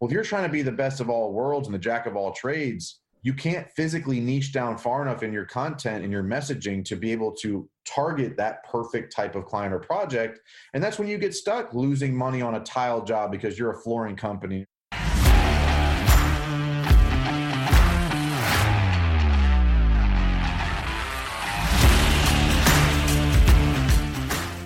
Well, if you're trying to be the best of all worlds and the jack of all trades, you can't physically niche down far enough in your content and your messaging to be able to target that perfect type of client or project. And that's when you get stuck losing money on a tile job because you're a flooring company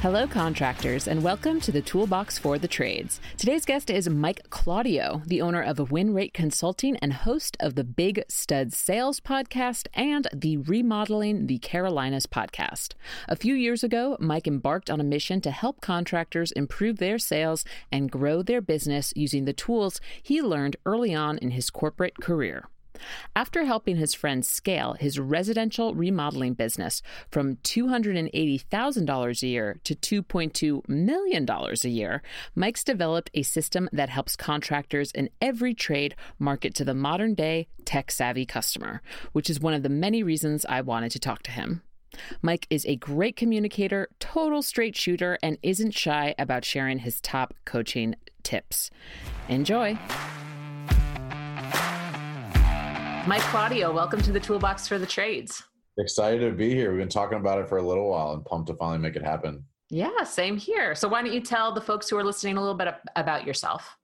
Hello, contractors, and welcome to the Toolbox for the Trades. Today's guest is Mike Claudio, the owner of Win Rate Consulting and host of the Big Stud Sales podcast and the Remodeling the Carolinas podcast. A few years ago, Mike embarked on a mission to help contractors improve their sales and grow their business using the tools he learned early on in his corporate career. After helping his friend scale his residential remodeling business from $280,000 a year to $2.2 million a year, Mike's developed a system that helps contractors in every trade market to the modern day tech savvy customer, which is one of the many reasons I wanted to talk to him. Mike is a great communicator, total straight shooter, and isn't shy about sharing his top coaching tips. Enjoy! Mike Claudio, welcome to the Toolbox for the Trades. Excited to be here. We've been talking about it for a little while and pumped to finally make it happen. Yeah, same here. So, why don't you tell the folks who are listening a little bit about yourself?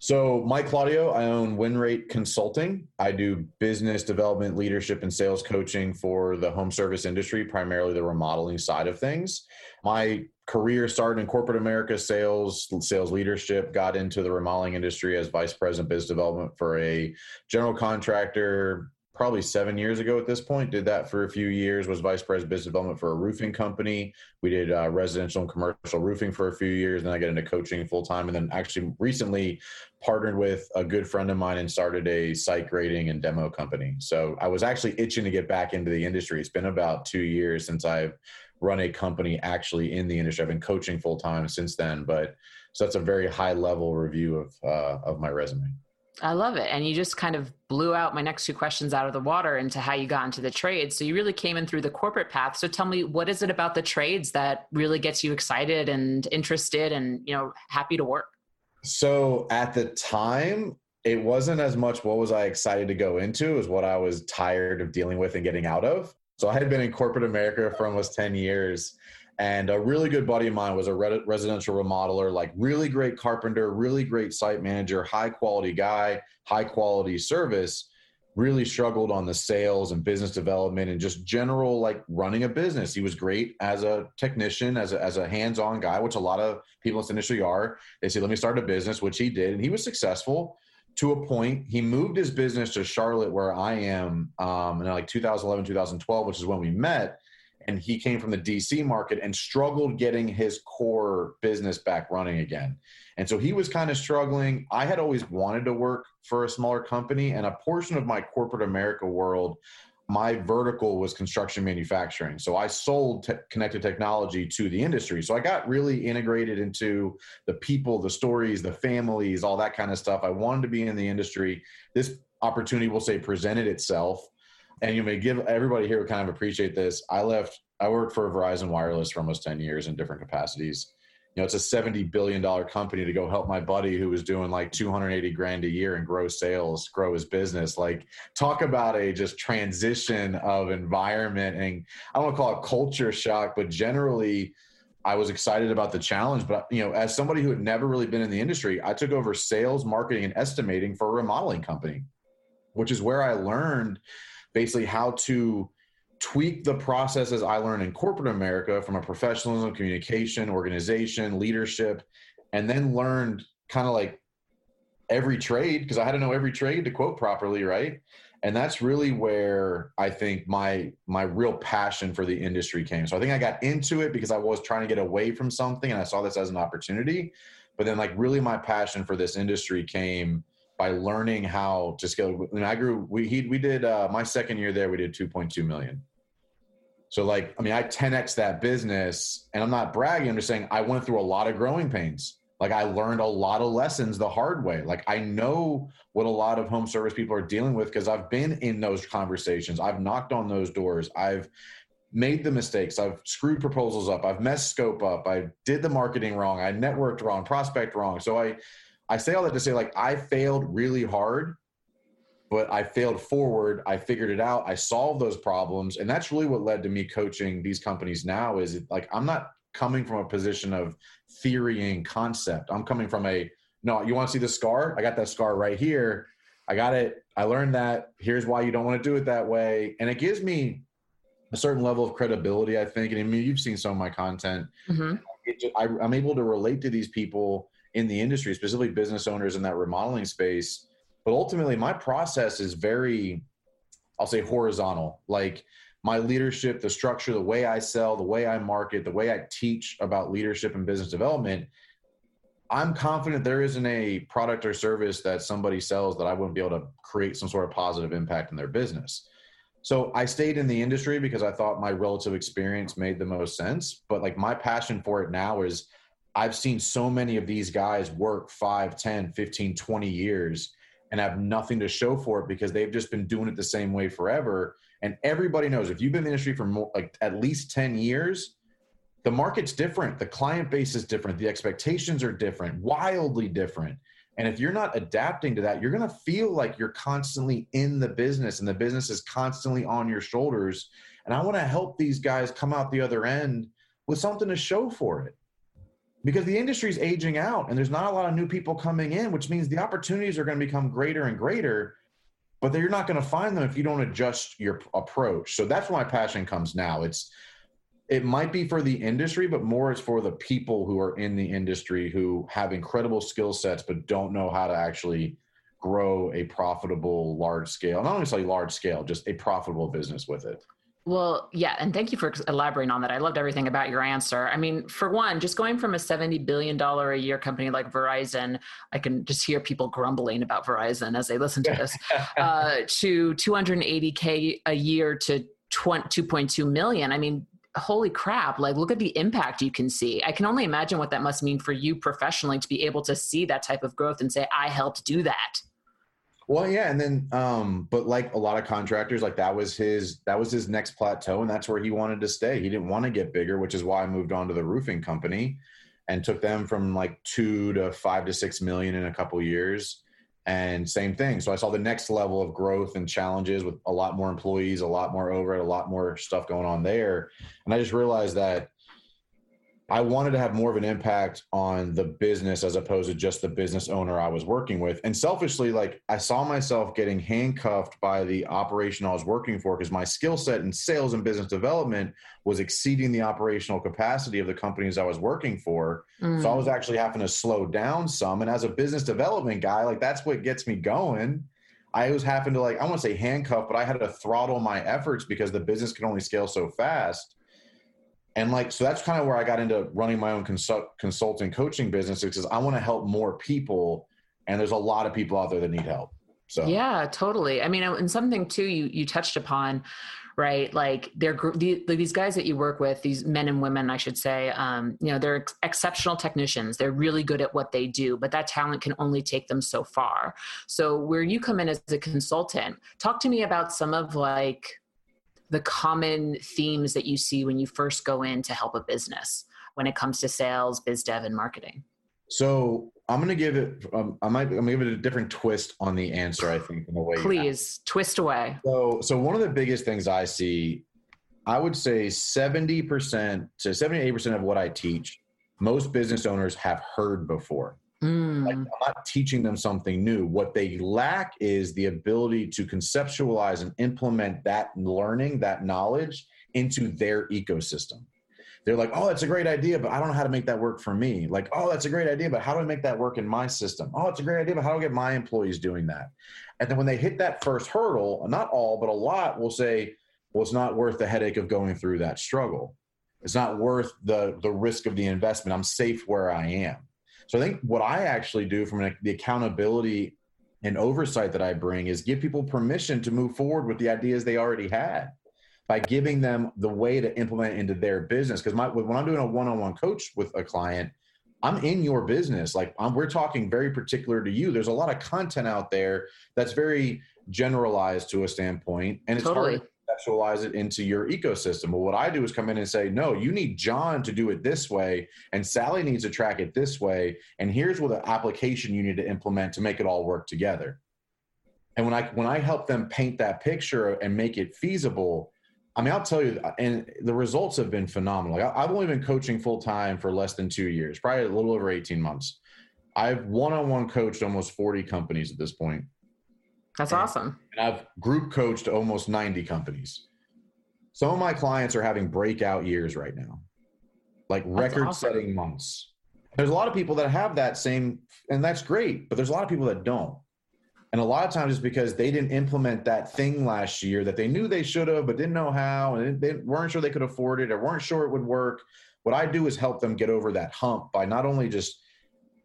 So, Mike Claudio, I own WinRate Consulting. I do business development, leadership, and sales coaching for the home service industry, primarily the remodeling side of things. My career started in corporate America sales, sales leadership, got into the remodeling industry as vice president business development for a general contractor probably seven years ago at this point. Did that for a few years, was vice president business development for a roofing company. We did uh, residential and commercial roofing for a few years. Then I got into coaching full time. And then actually recently partnered with a good friend of mine and started a site grading and demo company. So I was actually itching to get back into the industry. It's been about two years since I've run a company actually in the industry. I've been coaching full time since then, but so that's a very high level review of uh, of my resume. I love it. And you just kind of blew out my next two questions out of the water into how you got into the trades. So you really came in through the corporate path. So tell me, what is it about the trades that really gets you excited and interested and, you know, happy to work? So at the time, it wasn't as much what was I excited to go into as what I was tired of dealing with and getting out of. So I had been in corporate America for almost 10 years. And a really good buddy of mine was a residential remodeler, like really great carpenter, really great site manager, high quality guy, high quality service. Really struggled on the sales and business development and just general like running a business. He was great as a technician, as a, as a hands on guy, which a lot of people in this industry are. They say, let me start a business, which he did. And he was successful to a point. He moved his business to Charlotte, where I am, um, in like 2011, 2012, which is when we met. And he came from the DC market and struggled getting his core business back running again. And so he was kind of struggling. I had always wanted to work for a smaller company, and a portion of my corporate America world my vertical was construction manufacturing. So I sold te- connected technology to the industry. So I got really integrated into the people, the stories, the families, all that kind of stuff. I wanted to be in the industry. This opportunity, we'll say, presented itself. And you may give everybody here would kind of appreciate this. I left, I worked for Verizon Wireless for almost 10 years in different capacities you know, it's a $70 billion company to go help my buddy who was doing like 280 grand a year and grow sales, grow his business. Like talk about a just transition of environment. And I don't want to call it culture shock, but generally I was excited about the challenge. But, you know, as somebody who had never really been in the industry, I took over sales, marketing, and estimating for a remodeling company, which is where I learned basically how to tweak the processes I learned in corporate America from a professionalism, communication, organization, leadership, and then learned kind of like every trade because I had to know every trade to quote properly, right? And that's really where I think my my real passion for the industry came. So I think I got into it because I was trying to get away from something and I saw this as an opportunity. But then like really my passion for this industry came by learning how to scale. Mean, I grew. We he, we did uh, my second year there. We did 2.2 million. So like, I mean, I 10x that business, and I'm not bragging. I'm just saying I went through a lot of growing pains. Like I learned a lot of lessons the hard way. Like I know what a lot of home service people are dealing with because I've been in those conversations. I've knocked on those doors. I've made the mistakes. I've screwed proposals up. I've messed scope up. I did the marketing wrong. I networked wrong, prospect wrong. So I I say all that to say like I failed really hard, but I failed forward. I figured it out. I solved those problems, and that's really what led to me coaching these companies now. Is like I'm not coming from a position of theory and concept. I'm coming from a no. You want to see the scar? I got that scar right here. I got it. I learned that. Here's why you don't want to do it that way, and it gives me a certain level of credibility. I think, and I mean, you've seen some of my content. Mm-hmm. Just, I, I'm able to relate to these people in the industry, specifically business owners in that remodeling space. But ultimately, my process is very, I'll say, horizontal. Like my leadership, the structure, the way I sell, the way I market, the way I teach about leadership and business development. I'm confident there isn't a product or service that somebody sells that I wouldn't be able to create some sort of positive impact in their business. So I stayed in the industry because I thought my relative experience made the most sense. But like my passion for it now is I've seen so many of these guys work 5, 10, 15, 20 years and have nothing to show for it because they've just been doing it the same way forever. And everybody knows if you've been in the industry for more, like at least 10 years, the market's different. The client base is different. The expectations are different, wildly different. And if you're not adapting to that, you're going to feel like you're constantly in the business and the business is constantly on your shoulders. And I want to help these guys come out the other end with something to show for it because the industry is aging out and there's not a lot of new people coming in, which means the opportunities are going to become greater and greater. But you're not going to find them if you don't adjust your approach. So that's where my passion comes now. It's it might be for the industry, but more it's for the people who are in the industry who have incredible skill sets but don't know how to actually grow a profitable large scale. Not only say large scale, just a profitable business with it. Well, yeah, and thank you for elaborating on that. I loved everything about your answer. I mean, for one, just going from a $70 billion a year company like Verizon, I can just hear people grumbling about Verizon as they listen to this, uh, to 280K a year to 2.2 million. I mean, holy crap, like look at the impact you can see. I can only imagine what that must mean for you professionally to be able to see that type of growth and say, I helped do that. Well, yeah, and then, um, but like a lot of contractors, like that was his that was his next plateau, and that's where he wanted to stay. He didn't want to get bigger, which is why I moved on to the roofing company, and took them from like two to five to six million in a couple years, and same thing. So I saw the next level of growth and challenges with a lot more employees, a lot more overhead, a lot more stuff going on there, and I just realized that I wanted to have more of an impact on the business as opposed to just the business owner I was working with. And selfishly, like I saw myself getting handcuffed by the operation I was working for because my skill set in sales and business development was exceeding the operational capacity of the companies I was working for. Mm. So I was mm. actually having to slow down some. And as a business development guy, like that's what gets me going. I was having to like, I want to say handcuff, but I had to throttle my efforts because the business can only scale so fast and like so that's kind of where i got into running my own consult, consulting coaching business because i want to help more people and there's a lot of people out there that need help so. Yeah totally. I mean and something too you you touched upon right like they're these guys that you work with these men and women i should say um, you know they're exceptional technicians. They're really good at what they do but that talent can only take them so far. So where you come in as a consultant talk to me about some of like the common themes that you see when you first go in to help a business when it comes to sales, biz dev, and marketing? So I'm going to give it. Um, I might. I'm going to give it a different twist on the answer. I think in a way. Please twist away. So, so one of the biggest things I see, I would say 70 percent to 78 percent of what I teach, most business owners have heard before. Mm. Like, I'm not teaching them something new. What they lack is the ability to conceptualize and implement that learning, that knowledge into their ecosystem. They're like, oh, that's a great idea, but I don't know how to make that work for me. Like, oh, that's a great idea, but how do I make that work in my system? Oh, it's a great idea, but how do I get my employees doing that? And then when they hit that first hurdle, not all, but a lot will say, well, it's not worth the headache of going through that struggle. It's not worth the the risk of the investment. I'm safe where I am. So I think what I actually do from the accountability and oversight that I bring is give people permission to move forward with the ideas they already had by giving them the way to implement into their business. Because when I'm doing a one-on-one coach with a client, I'm in your business. Like I'm, we're talking very particular to you. There's a lot of content out there that's very generalized to a standpoint, and it's totally. hard to conceptualize it into your ecosystem. But what I do is come in and say, no, you need John to do it this way, and Sally needs to track it this way, and here's what the application you need to implement to make it all work together. And when I when I help them paint that picture and make it feasible, I mean, I'll tell you, and the results have been phenomenal. Like, I've only been coaching full time for less than two years, probably a little over 18 months. I've one on one coached almost 40 companies at this point. That's and, awesome. And I've group coached almost 90 companies. Some of my clients are having breakout years right now, like record setting awesome. months. There's a lot of people that have that same, and that's great, but there's a lot of people that don't. And a lot of times it's because they didn't implement that thing last year that they knew they should have, but didn't know how, and they weren't sure they could afford it or weren't sure it would work. What I do is help them get over that hump by not only just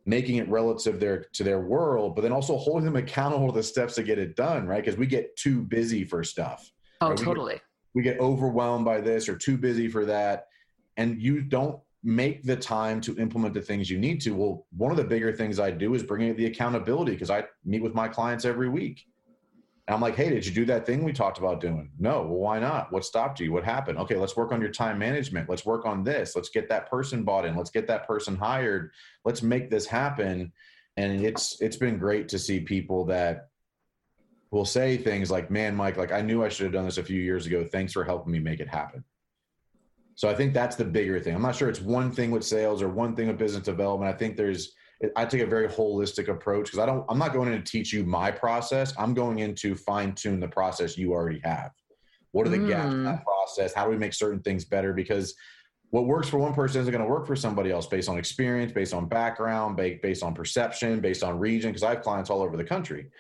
making it relative their to their world, but then also holding them accountable to the steps to get it done, right? Because we get too busy for stuff. Oh, right? totally. We get, we get overwhelmed by this or too busy for that. And you don't make the time to implement the things you need to. Well, one of the bigger things I do is bringing the accountability because I meet with my clients every week. And I'm like, hey, did you do that thing we talked about doing? No. Well, why not? What stopped you? What happened? Okay, let's work on your time management. Let's work on this. Let's get that person bought in. Let's get that person hired. Let's make this happen. And it's it's been great to see people that will say things like, man, Mike, like I knew I should have done this a few years ago. Thanks for helping me make it happen. So I think that's the bigger thing. I'm not sure it's one thing with sales or one thing with business development. I think there's I take a very holistic approach because I don't I'm not going in to teach you my process. I'm going in to fine tune the process you already have. What are the mm. gaps in that mm. process? How do we make certain things better? Because what works for one person isn't going to work for somebody else based on experience, based on background, based on perception, based on region. Because I have clients all over the country.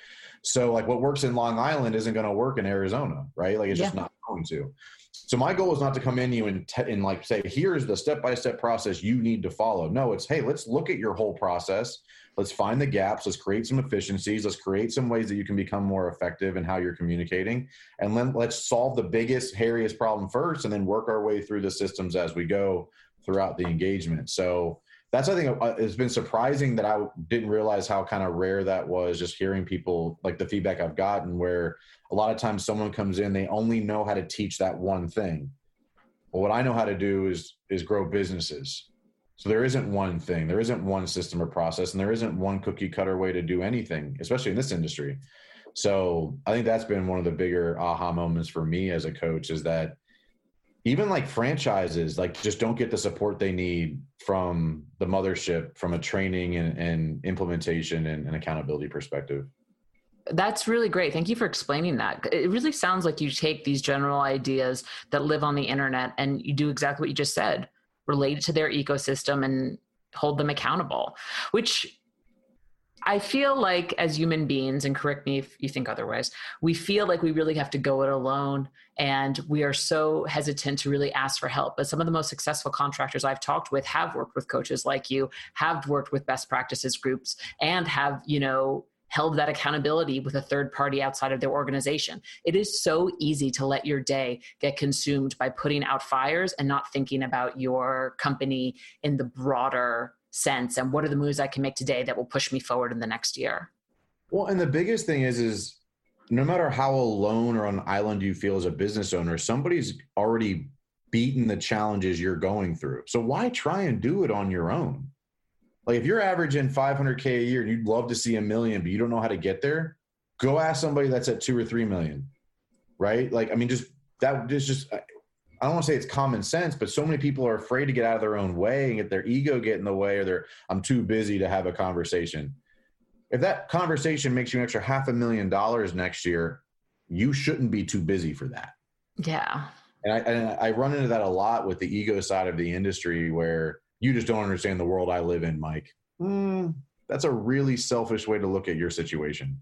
So like what works in Long Island isn't going to work in Arizona, right? Like it's yeah. just not going to. So my goal is not to come in you and, te- and like say, here's the step by step process you need to follow. No, it's hey, let's look at your whole process. Let's find the gaps. Let's create some efficiencies. Let's create some ways that you can become more effective in how you're communicating. And then let's solve the biggest, hairiest problem first, and then work our way through the systems as we go throughout the engagement. So that's I think uh, it's been surprising that I didn't realize how kind of rare that was. Just hearing people like the feedback I've gotten, where a lot of times someone comes in, they only know how to teach that one thing. Well, what I know how to do is is grow businesses. So there isn't one thing, there isn't one system or process, and there isn't one cookie cutter way to do anything, especially in this industry. So I think that's been one of the bigger aha moments for me as a coach is that even like franchises like just don't get the support they need from the mothership from a training and, and implementation and, and, accountability perspective. That's really great. Thank you for explaining that. It really sounds like you take these general ideas that live on the internet and you do exactly what you just said relate it to their ecosystem and hold them accountable which I feel like as human beings, and correct me if you think otherwise, we feel like we really have to go it alone and we are so hesitant to really ask for help. But some of the most successful contractors I've talked with have worked with coaches like you, have worked with best practices groups, and have, you know, held that accountability with a third party outside of their organization. It is so easy to let your day get consumed by putting out fires and not thinking about your company in the broader sense and what are the moves I can make today that will push me forward in the next year? Well, and the biggest thing is is no matter how alone or on an island you feel as a business owner, somebody's already beaten the challenges you're going through. So why try and do it on your own? Like if you're averaging 500k a year and you'd love to see a million, but you don't know how to get there, go ask somebody that's at two or three million, right? Like I mean, just that is just uh, I don't want to say it's common sense, but so many people are afraid to get out of their own way and get their ego get in the way, or they're I'm too busy to have a conversation. If that conversation makes you an extra half a million dollars next year, you shouldn't be too busy for that. Yeah. And I, and I run into that a lot with the ego side of the industry where you just don't understand the world I live in, Mike. Mm, that's a really selfish way to look at your situation.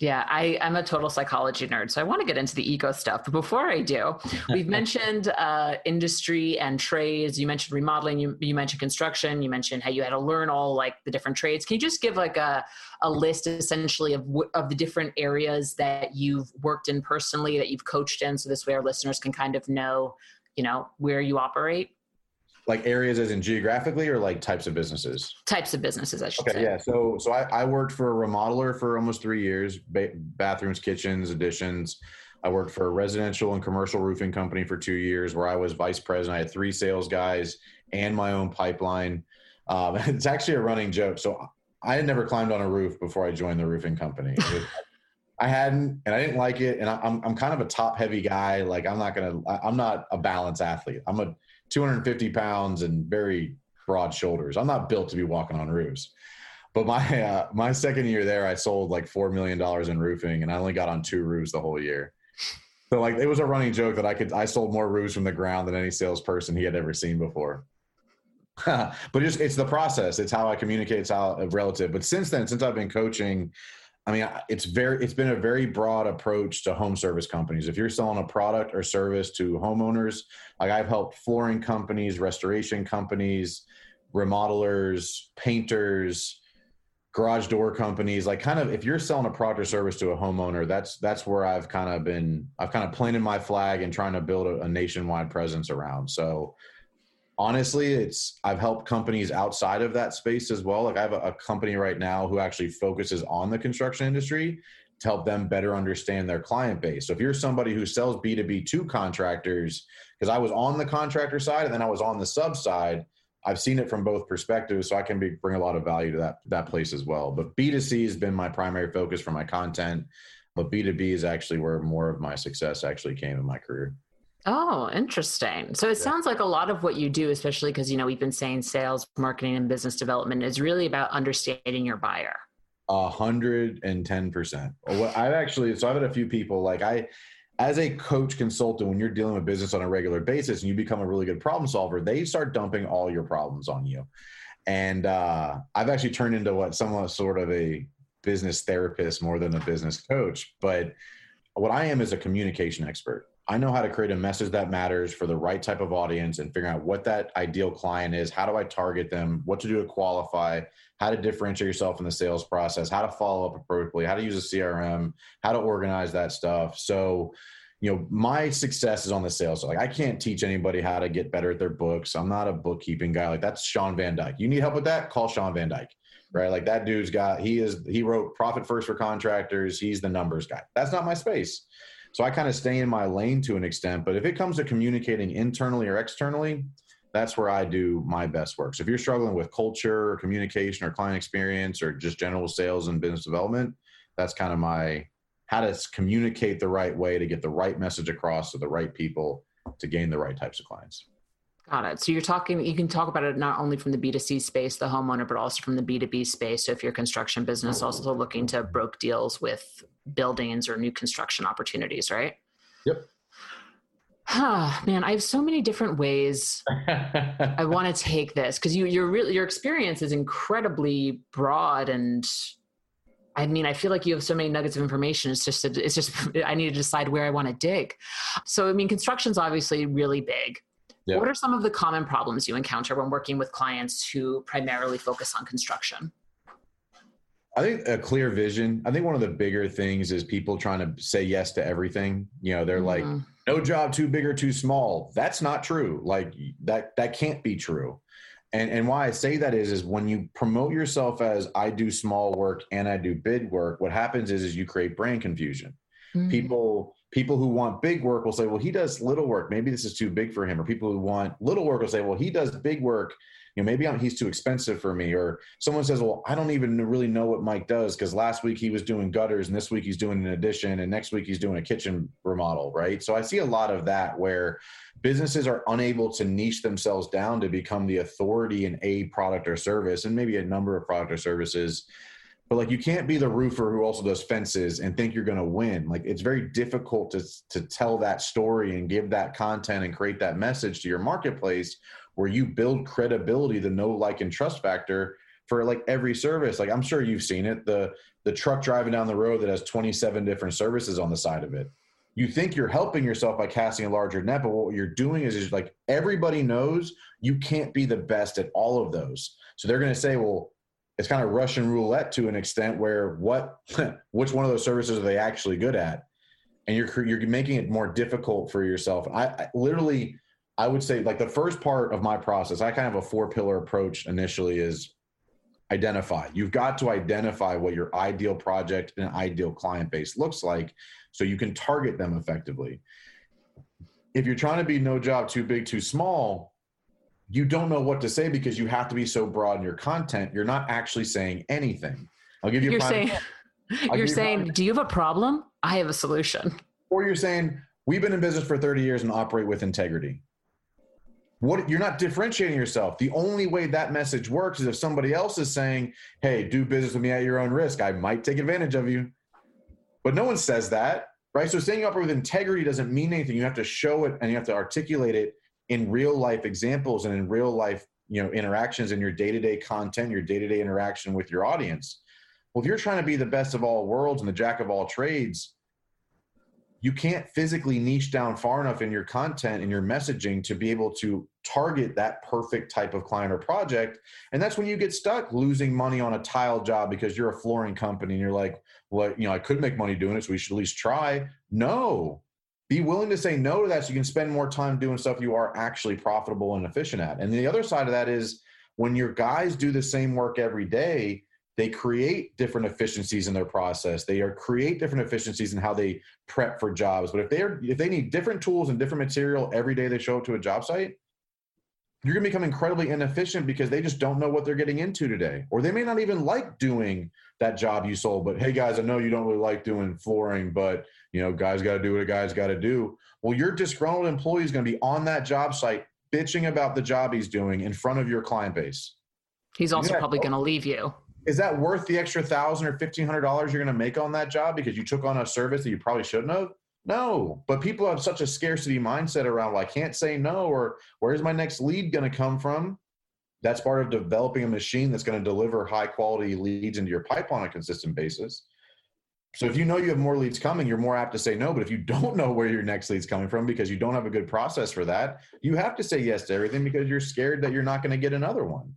Yeah, I, am a total psychology nerd, so I want to get into the ego stuff. But before I do, we've mentioned uh, industry and trades. You mentioned remodeling. You, you mentioned construction. You mentioned how you had to learn all like the different trades. Can you just give like a, a list essentially of of the different areas that you've worked in personally, that you've coached in, so this way our listeners can kind of know, you know, where you operate? Like areas as in geographically or like types of businesses types of businesses i should okay say yeah so so i, I worked for a remodeler for almost three years ba- bathrooms kitchens additions i worked for a residential and commercial roofing company for two years where i was vice president i had three sales guys and my own pipeline um, it's actually a running joke so i had never climbed on a roof before i joined the roofing company was, I hadn't, and I didn't like it. And I, I'm I'm kind of a top heavy guy. Like I'm not gonna. I'm not a balance athlete. I'm a 250 pounds and very broad shoulders. I'm not built to be walking on roofs. But my uh, my second year there, I sold like four million dollars in roofing, and I only got on two roofs the whole year. So like it was a running joke that I could I sold more roofs from the ground than any salesperson he had ever seen before. but just it's the process. It's how I communicate. It's how relative. But since then, since I've been coaching, I mean, it's very it's been a very broad approach to home service companies. If you're selling a product or service to homeowners, like I've helped flooring companies, restoration companies, remodelers, painters, garage door companies, like kind of if you're selling a product or service to a homeowner, that's that's where I've kind of been I've kind of planted my flag and trying to build a, a nationwide presence around. So honestly it's i've helped companies outside of that space as well. Like i have a, a, company right now who actually focuses on the construction industry to help them better understand their client base. So if you're somebody who sells b2b to contractors because i was on the contractor side and then i was on the sub side i've seen it from both perspectives so i can be, bring a lot of value to that that place as well. But b2c has been my primary focus for my content but b2b is actually where more of my success actually came in my career Oh, interesting. So it yeah. sounds like a lot of what you do, especially because, you know, we've been saying sales, marketing, and business development is really about understanding your buyer. A hundred and ten percent. What I've actually, so I've had a few people like I, as a coach consultant, when you're dealing with business on a regular basis and you become a really good problem solver, they start dumping all your problems on you. And uh, I've actually turned into what somewhat sort of a business therapist more than a business coach. But what I am is a communication expert. I know how to create a message that matters for the right type of audience and figuring out what that ideal client is. How do I target them? What to do to qualify? How to differentiate yourself in the sales process? How to follow up appropriately? How to use a CRM? How to organize that stuff? So, you know, my success is on the sales side. Like, I can't teach anybody how to get better at their books. I'm not a bookkeeping guy. Like, that's Shawn Van Dyke. You need help with that? Call Shawn Van Dyke right? Like that dude's got he is he wrote Profit First for Contractors. He's the numbers guy. That's not my space. So I kind of stay in my lane to an extent. But if it comes to communicating internally or externally, that's where I do my best work. So if you're struggling with culture or communication or client experience or just general sales and business development, that's kind of my how to communicate the right way to get the right message across to the right people to gain the right types of clients. Got it. So you're talking, you can talk about it not only from the B2C space, the homeowner, but also from the B2B space. So if you're a construction business also looking to broke deals with buildings or new construction opportunities, right? Yep. Huh, man, I have so many different ways I want to take this because you, your real, your experience is incredibly broad and I mean, I feel like you have so many nuggets of information. It's just, it's just, I need to decide where I want to dig. So, I mean, construction's obviously really big. Yeah. What are some of the common problems you encounter when working with clients who primarily focus on construction? I think a clear vision. I think one of the bigger things is people trying to say yes to everything. You know, they're mm-hmm. like, no job too big or too small. That's not true. Like that that can't be true. And and why I say that is is when you promote yourself as I do small work and I do big work, what happens is is you create brand confusion. Mm-hmm. People people who want big work will say, well, he does little work. Maybe this is too big for him. Or people who want little work will say, well, he does big work. You know, maybe I'm, he's too expensive for me. Or someone says, well, I don't even really know what Mike does because last week he was doing gutters and this week he's doing an addition and next week he's doing a kitchen remodel, right? So I see a lot of that where businesses are unable to niche themselves down to become the authority in a product or service and maybe a number of product or services but like you can't be the roofer who also does fences and think you're going to win. Like it's very difficult to to tell that story and give that content and create that message to your marketplace where you build credibility the know like and trust factor for like every service. Like i'm sure you've seen it the the truck driving down the road that has 27 different services on the side of it. You think you're helping yourself by casting a larger net but what you're doing is, is like everybody knows you can't be the best at all of those. So they're going to say well it's kind of Russian roulette to an extent where what which one of those services are they actually good at, and you're you're making it more difficult for yourself. I, I literally I would say like the first part of my process, I kind of a four pillar approach initially is identify. You've got to identify what your ideal project and ideal client base looks like so you can target them effectively. If you're trying to be no job too big, too small, you don't know what to say because you have to be so broad in your content. You're not actually saying anything. I'll give you. You're saying. you're saying, do you have a problem? I have a solution. Or you're saying, we've been in business for 30 years and operate with integrity. What you're not differentiating yourself. The only way that message works is if somebody else is saying, "Hey, do business with me at your own risk. I might take advantage of you." But no one says that, right? So saying you operate with integrity doesn't mean anything. You have to show it and you have to articulate it in real life examples and in real life, you know, interactions in your day-to-day content, your day-to-day interaction with your audience. Well, if you're trying to be the best of all worlds and the jack of all trades, you can't physically niche down far enough in your content and your messaging to be able to target that perfect type of client or project. And that's when you get stuck losing money on a tile job because you're a flooring company and you're like, well, you know, I could make money doing it, so we should at least try. No. Be willing to say no to that so you can spend more time doing stuff you are actually profitable and efficient at. And the other side of that is when your guys do the same work every day, they create different efficiencies in their process they are create different efficiencies in how they prep for jobs but if they're if they need different tools and different material every day they show up to a job site you're going to become incredibly inefficient because they just don't know what they're getting into today. Or they may not even like doing that job you sold but hey guys i know you don't really like doing flooring but you know guys got to do what a guy's got to do. Well your disgruntled employee is going to be on that job site bitching about the job he's doing in front of your client base. He's also probably going to leave you. Is that worth the extra thousand or fifteen hundred dollars you're going to make on that job because you took on a service that you probably shouldn't have? No, but people have such a scarcity mindset around, well, I can't say no, or where's my next lead going to come from? That's part of developing a machine that's going to deliver high quality leads into your pipeline on a consistent basis. So if you know you have more leads coming, you're more apt to say no. But if you don't know where your next lead's coming from because you don't have a good process for that, you have to say yes to everything because you're scared that you're not going to get another one.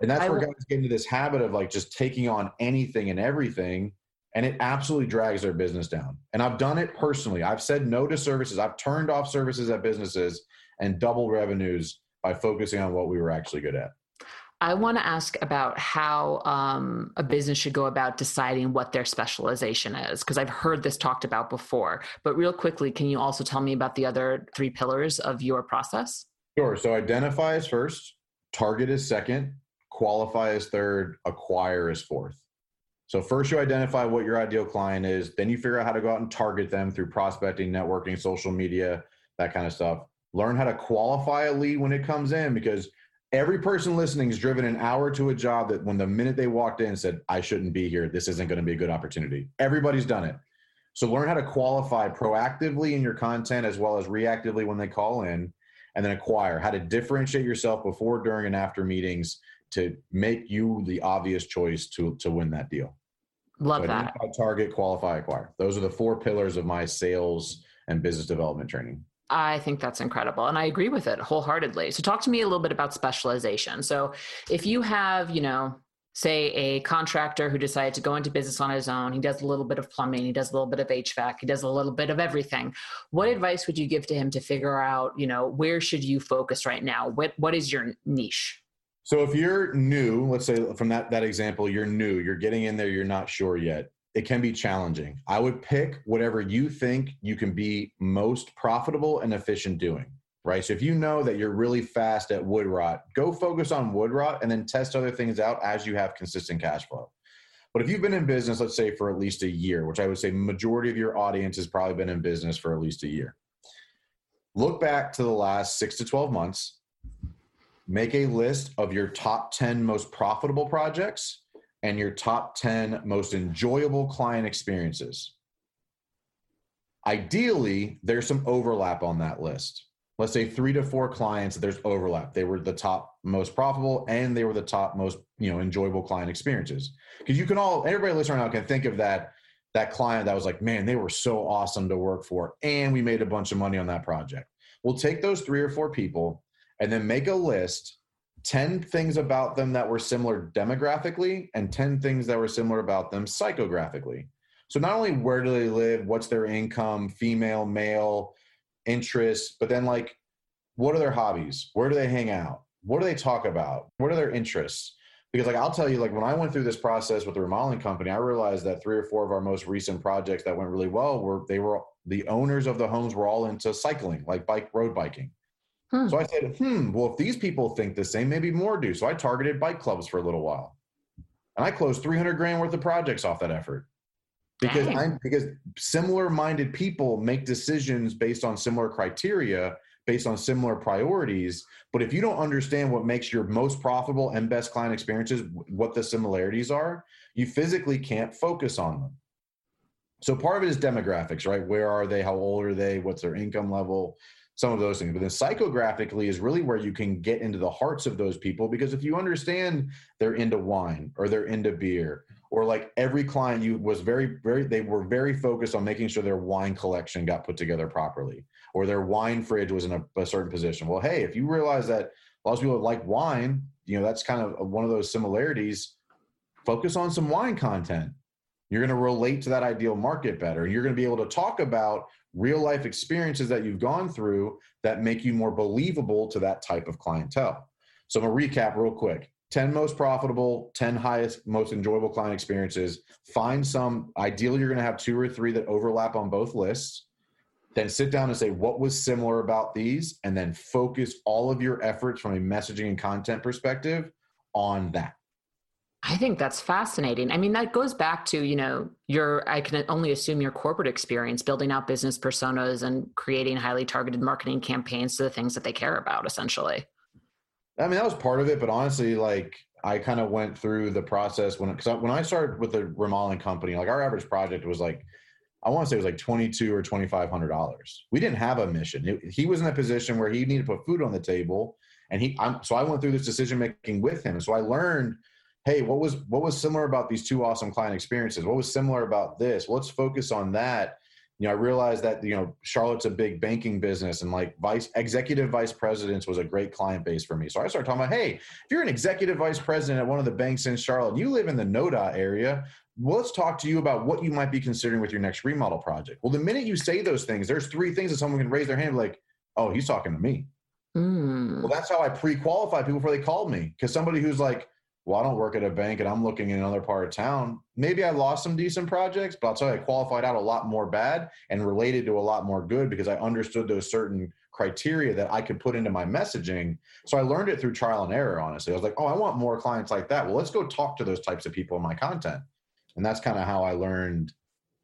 And that's I where guys get into this habit of like just taking on anything and everything. And it absolutely drags their business down. And I've done it personally. I've said no to services. I've turned off services at businesses and double revenues by focusing on what we were actually good at. I want to ask about how um, a business should go about deciding what their specialization is, because I've heard this talked about before. But real quickly, can you also tell me about the other three pillars of your process? Sure. So identify is first, target is second, qualify as third, acquire as fourth. So first you identify what your ideal client is, then you figure out how to go out and target them through prospecting, networking, social media, that kind of stuff. Learn how to qualify a lead when it comes in because every person listening is driven an hour to a job that when the minute they walked in said, I shouldn't be here, this isn't going to be a good opportunity. Everybody's done it. So learn how to qualify proactively in your content as well as reactively when they call in and then acquire how to differentiate yourself before, during, and after meetings to make you the obvious choice to to win that deal. Love so that. Target, qualify, acquire. Those are the four pillars of my sales and business development training. I think that's incredible. And I agree with it wholeheartedly. So talk to me a little bit about specialization. So if you have, you know, say a contractor who decided to go into business on his own, he does a little bit of plumbing, he does a little bit of HVAC, he does a little bit of everything. What mm-hmm. advice would you give to him to figure out, you know, where should you focus right now? What what is your niche? So if you're new, let's say from that that example, you're new, you're getting in there, you're not sure yet. It can be challenging. I would pick whatever you think you can be most profitable and efficient doing. Right. So if you know that you're really fast at wood rot, go focus on wood rot and then test other things out as you have consistent cash flow. But if you've been in business, let's say for at least a year, which I would say majority of your audience has probably been in business for at least a year, look back to the last six to 12 months make a list of your top 10 most profitable projects and your top 10 most enjoyable client experiences. Ideally, there's some overlap on that list. Let's say three to four clients, there's overlap. They were the top most profitable and they were the top most, you know, enjoyable client experiences. Because you can all, everybody listening right now can think of that that client that was like, man, they were so awesome to work for, and we made a bunch of money on that project. We'll take those three or four people and then make a list 10 things about them that were similar demographically and 10 things that were similar about them psychographically. So not only where do they live, what's their income, female, male, interests, but then like what are their hobbies? Where do they hang out? What do they talk about? What are their interests? Because like I'll tell you, like when I went through this process with the remodeling company, I realized that three or four of our most recent projects that went really well were they were the owners of the homes were all into cycling, like bike road biking. Hmm. So I said, hmm, well, if these people think the same, maybe more do. So I targeted bike clubs for a little while. And I closed 300 grand worth of projects off that effort. Because I'm because similar minded people make decisions based on similar criteria, based on similar priorities. But if you don't understand what makes your most profitable and best client experiences, what the similarities are, you physically can't focus on them. So part of it is demographics, right? Where are they? How old are they? What's their income level? Some of those things. But then psychographically is really where you can get into the hearts of those people because if you understand they're into wine or they're into beer or like every client you was very very they were very focused on making sure their wine collection got put together properly or their wine fridge was in a, a certain position. Well, hey, if you realize that a lot of people like wine, you know that's kind of one of those similarities. Focus on some wine content. You're going to relate to that ideal market better. You're going to be able to talk about real life experiences that you've gone through that make you more believable to that type of clientele. So I'm gonna recap real quick. 10 most profitable, 10 highest, most enjoyable client experiences. Find some, ideally, you're going to have two or three that overlap on both lists. Then sit down and say, what was similar about these? And then focus all of your efforts from a messaging and content perspective on that. I think that's fascinating. I mean, that goes back to, you know, your, I can only assume your corporate experience building out business personas and creating highly targeted marketing campaigns to the things that they care about, essentially. I mean, that was part of it, but honestly, like, I kind of went through the process when, because when I started with the remodeling company, like our average project was like, I want to say it was like twenty-two or twenty-five hundred dollars. We didn't have a mission. It, he was in a position where he needed to put food on the table, and he. I'm, so I went through this decision making with him. So I learned hey what was what was similar about these two awesome client experiences? What was similar about this? Let's focus on that. You know i realized that you know charlotte's a big banking business and like vice executive vice presidents was a great client base for me. So i started talking about hey if you're an executive vice president at one of the banks in charlotte you live in the noda area well, let's talk to you about what you might be considering with your next remodel project. Well the minute you say those things there's three things that someone can raise their hand like oh he's talking to me. Mm. well that's how i pre-qualify people before they called me because somebody who's like well, I don't work at a bank and I'm looking in another part of town. Maybe I lost some decent projects, but I'll tell you, I qualified out a lot more bad and related to a lot more good because I understood those certain criteria that I could put into my messaging. So I learned it through trial and error, honestly. I was like, oh, I want more clients like that. Well, let's go talk to those types of people in my content. And that's kind of how I learned.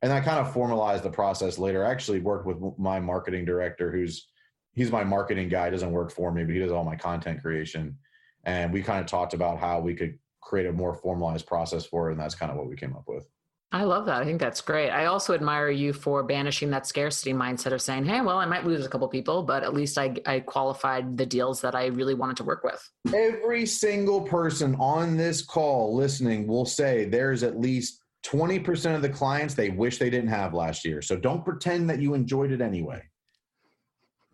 And I kind of formalized the process later. I actually worked with my marketing director, who's he's my marketing guy, doesn't work for me, but he does all my content creation and we kind of talked about how we could create a more formalized process for it and that's kind of what we came up with I love that. I think that's great. I also admire you for banishing that scarcity mindset of saying, "Hey, well, I might lose a couple people, but at least I, I qualified the deals that I really wanted to work with." Every single person on this call listening will say there's at least 20% of the clients they wish they didn't have last year. So don't pretend that you enjoyed it anyway.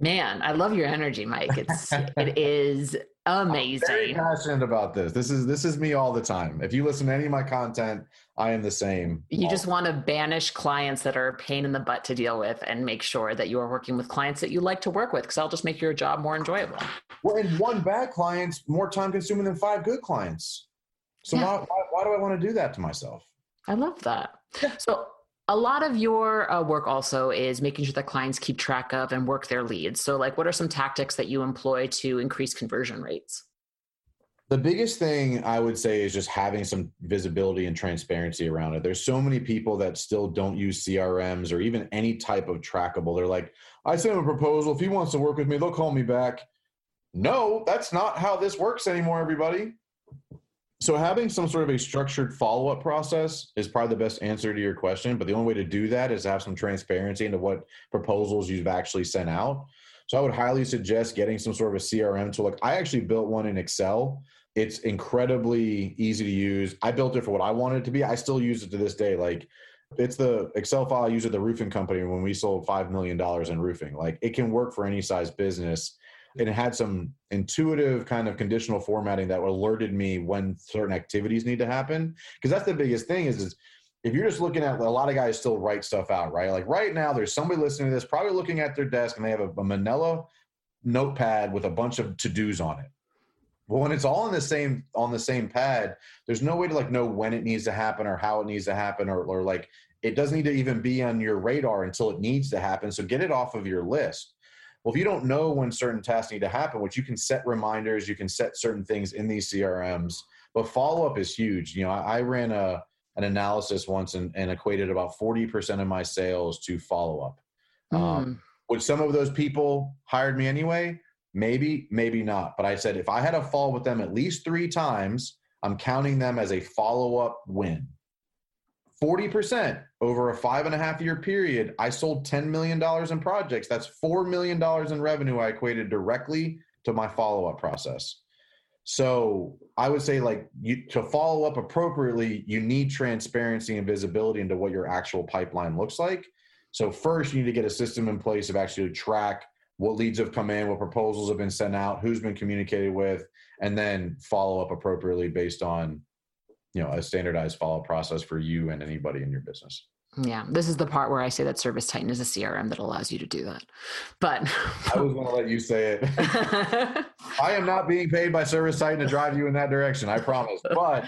Man, I love your energy, Mike. It's it is amazing. I'm very passionate about this. This is this is me all the time. If you listen to any of my content, I am the same. You just want to banish clients that are a pain in the butt to deal with and make sure that you are working with clients that you like to work with because I'll just make your job more enjoyable. Well, and one bad client's more time consuming than five good clients. So yeah. why, why, why do I want to do that to myself? I love that. So a lot of your uh, work also is making sure that clients keep track of and work their leads. So, like, what are some tactics that you employ to increase conversion rates? The biggest thing I would say is just having some visibility and transparency around it. There's so many people that still don't use CRMs or even any type of trackable. They're like, I sent him a proposal. If he wants to work with me, they'll call me back. No, that's not how this works anymore, everybody. So having some sort of a structured follow-up process is probably the best answer to your question. But the only way to do that is to have some transparency into what proposals you've actually sent out. So I would highly suggest getting some sort of a CRM tool. Like I actually built one in Excel. It's incredibly easy to use. I built it for what I wanted it to be. I still use it to this day. Like it's the Excel file I use at the roofing company when we sold five million dollars in roofing. Like it can work for any size business and it had some intuitive kind of conditional formatting that alerted me when certain activities need to happen because that's the biggest thing is, is if you're just looking at a lot of guys still write stuff out right like right now there's somebody listening to this probably looking at their desk and they have a, a manila notepad with a bunch of to-dos on it. Well, when it's all on the same on the same pad, there's no way to like know when it needs to happen or how it needs to happen or, or like it doesn't need to even be on your radar until it needs to happen. So get it off of your list. Well, if you don't know when certain tasks need to happen, which you can set reminders, you can set certain things in these CRMs, but follow up is huge. You know, I, I ran a an analysis once and, and equated about 40% of my sales to follow up. Mm. Um, hmm. would some of those people hired me anyway? Maybe, maybe not. But I said if I had a fall with them at least three times, I'm counting them as a follow up win. 40% over a five and a half year period, I sold $10 million in projects. That's $4 million in revenue I equated directly to my follow up process. So I would say, like, you, to follow up appropriately, you need transparency and visibility into what your actual pipeline looks like. So, first, you need to get a system in place of actually track what leads have come in, what proposals have been sent out, who's been communicated with, and then follow up appropriately based on you know a standardized follow process for you and anybody in your business. Yeah this is the part where i say that service titan is a crm that allows you to do that. But i was going to let you say it. I am not being paid by service titan to drive you in that direction i promise. But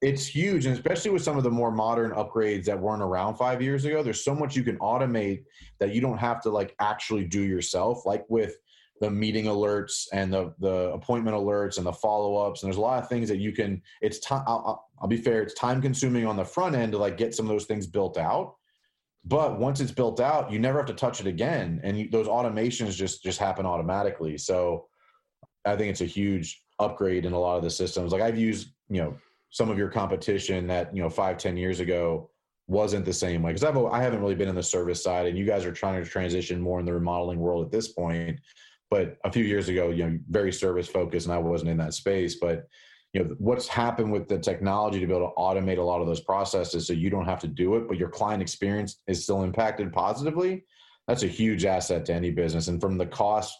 it's huge and especially with some of the more modern upgrades that weren't around five years ago there's so much you can automate that you don't have to like actually do yourself. Like with the meeting alerts and the the appointment alerts and the follow ups. And there's a lot of things that you can. It's time. I'll, I'll, be fair. It's time consuming on the front end to like get some of those things built out. But once it's built out, you never have to touch it again, and you, those automations just just happen automatically. So I think it's a huge upgrade in a lot of the systems. Like I've used, you know, some of your competition that you know five ten years ago wasn't the same way because I've I haven't really been in the service side, and you guys are trying to transition more in the remodeling world at this point but a few years ago, you know, very service focused, and I wasn't in that space. But you know, what's happened with the technology to be able to automate a lot of those processes, so you don't have to do it, but your client experience is still impacted positively. That's a huge asset to any business, and from the cost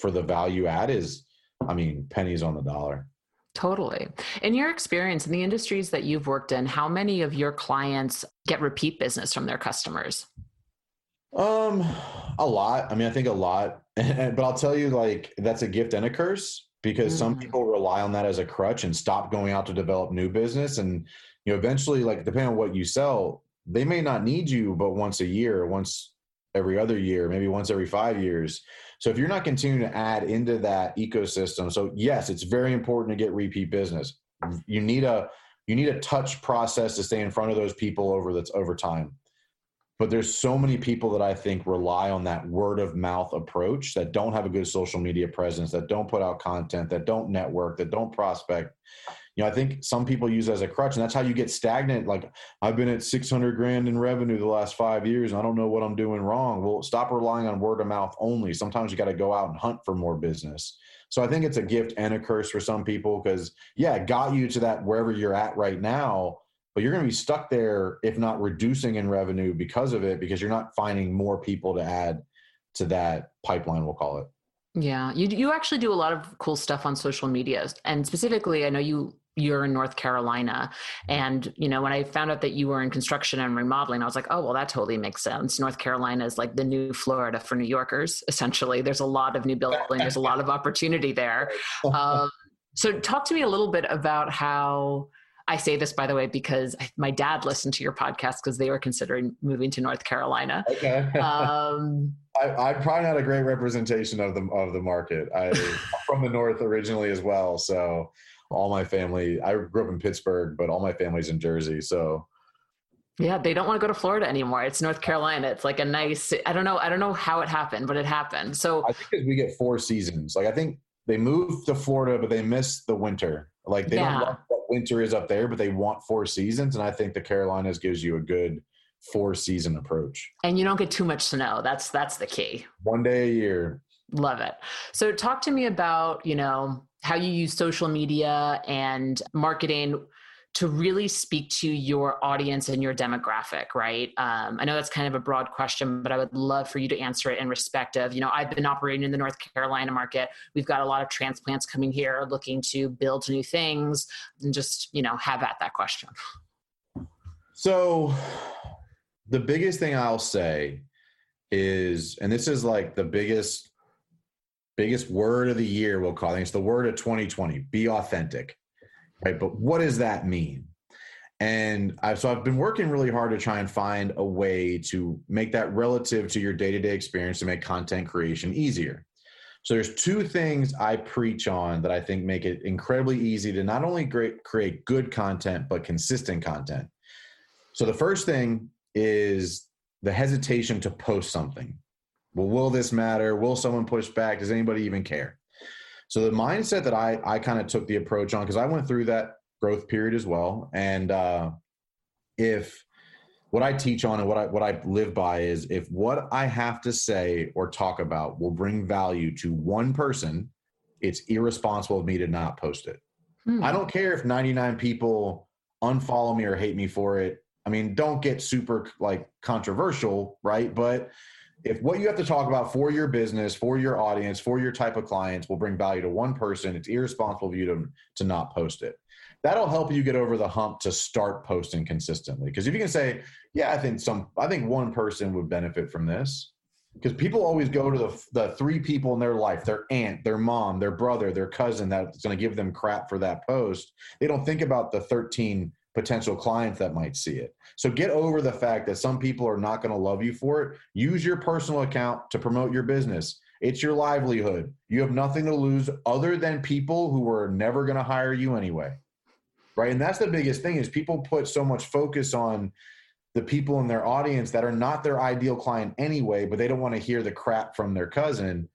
for the value add is, I mean, pennies on the dollar. Totally. In your experience in the industries that you've worked in, how many of your clients get repeat business from their customers? Um, a lot. I mean, I think a lot. but I'll tell you, like, that's a gift and a curse because mm-hmm. some people rely on that as a crutch and stop going out to develop new business. And, you know, eventually, like, depending on what you sell, they may not need you, but once a year, once every other year, maybe once every five years. So if you're not continuing to add into that ecosystem, so yes, it's very important to get repeat business. You need a you need a touch process to stay in front of those people over that's over time but there's so many people that I think rely on that word of mouth approach that don't have a good social media presence, that don't put out content, that don't network, that don't prospect. You know, I think some people use as a crutch, and that's how you get stagnant. Like I've been at 600 grand in revenue the last five years, and I don't know what I'm doing wrong. Well, stop relying on word of mouth only. Sometimes you got to go out and hunt for more business. So I think it's a gift and a curse for some people because, yeah, it got you to that wherever you're at right now but you're going to be stuck there if not reducing in revenue because of it because you're not finding more people to add to that pipeline we'll call it yeah you you actually do a lot of cool stuff on social media and specifically i know you you're in North Carolina. And, you know, when I found out that you were in construction and remodeling, I was like, oh, well, that totally makes sense. North Carolina is like the new Florida for New Yorkers, essentially. There's a lot of new building, there's a lot of opportunity there. Um, so, talk to me a little bit about how I say this, by the way, because my dad listened to your podcast because they were considering moving to North Carolina. Okay. um, I, am probably not a great representation of the of the market. I, from the north originally as well, so all my family. I grew up in Pittsburgh, but all my family's in Jersey. So yeah, they don't want to go to Florida anymore. It's North Carolina. It's like a nice. I don't know. I don't know how it happened, but it happened. So I think we get four seasons. Like I think they moved to Florida, but they missed the winter. Like they yeah. don't love what winter is up there, but they want four seasons, and I think the Carolinas gives you a good four season approach. And you don't get too much snow. That's that's the key. One day a year. Love it. So talk to me about, you know, how you use social media and marketing to really speak to your audience and your demographic, right? Um, I know that's kind of a broad question, but I would love for you to answer it in respect of, you know, I've been operating in the North Carolina market. We've got a lot of transplants coming here looking to build new things and just, you know, have at that question. So the biggest thing I'll say is, and this is like the biggest biggest word of the year, we'll call it. It's the word of 2020 be authentic. Right. But what does that mean? And I've, so I've been working really hard to try and find a way to make that relative to your day to day experience to make content creation easier. So there's two things I preach on that I think make it incredibly easy to not only great, create good content, but consistent content. So the first thing is the hesitation to post something. Well, will this matter? Will someone push back? Does anybody even care? So the mindset that I I kind of took the approach on because I went through that growth period as well, and uh, if what I teach on and what I what I live by is if what I have to say or talk about will bring value to one person, it's irresponsible of me to not post it. Hmm. I don't care if 99 people unfollow me or hate me for it. I mean, don't get super like controversial, right? But if what you have to talk about for your business, for your audience, for your type of clients will bring value to one person, it's irresponsible of you to, to not post it. That'll help you get over the hump to start posting consistently. Because if you can say, yeah, I think some, I think one person would benefit from this. Because people always go to the, the three people in their life their aunt, their mom, their brother, their cousin that's going to give them crap for that post. They don't think about the 13 potential clients that might see it. So get over the fact that some people are not going to love you for it. Use your personal account to promote your business. It's your livelihood. You have nothing to lose other than people who are never going to hire you anyway. Right? And that's the biggest thing is people put so much focus on the people in their audience that are not their ideal client anyway, but they don't want to hear the crap from their cousin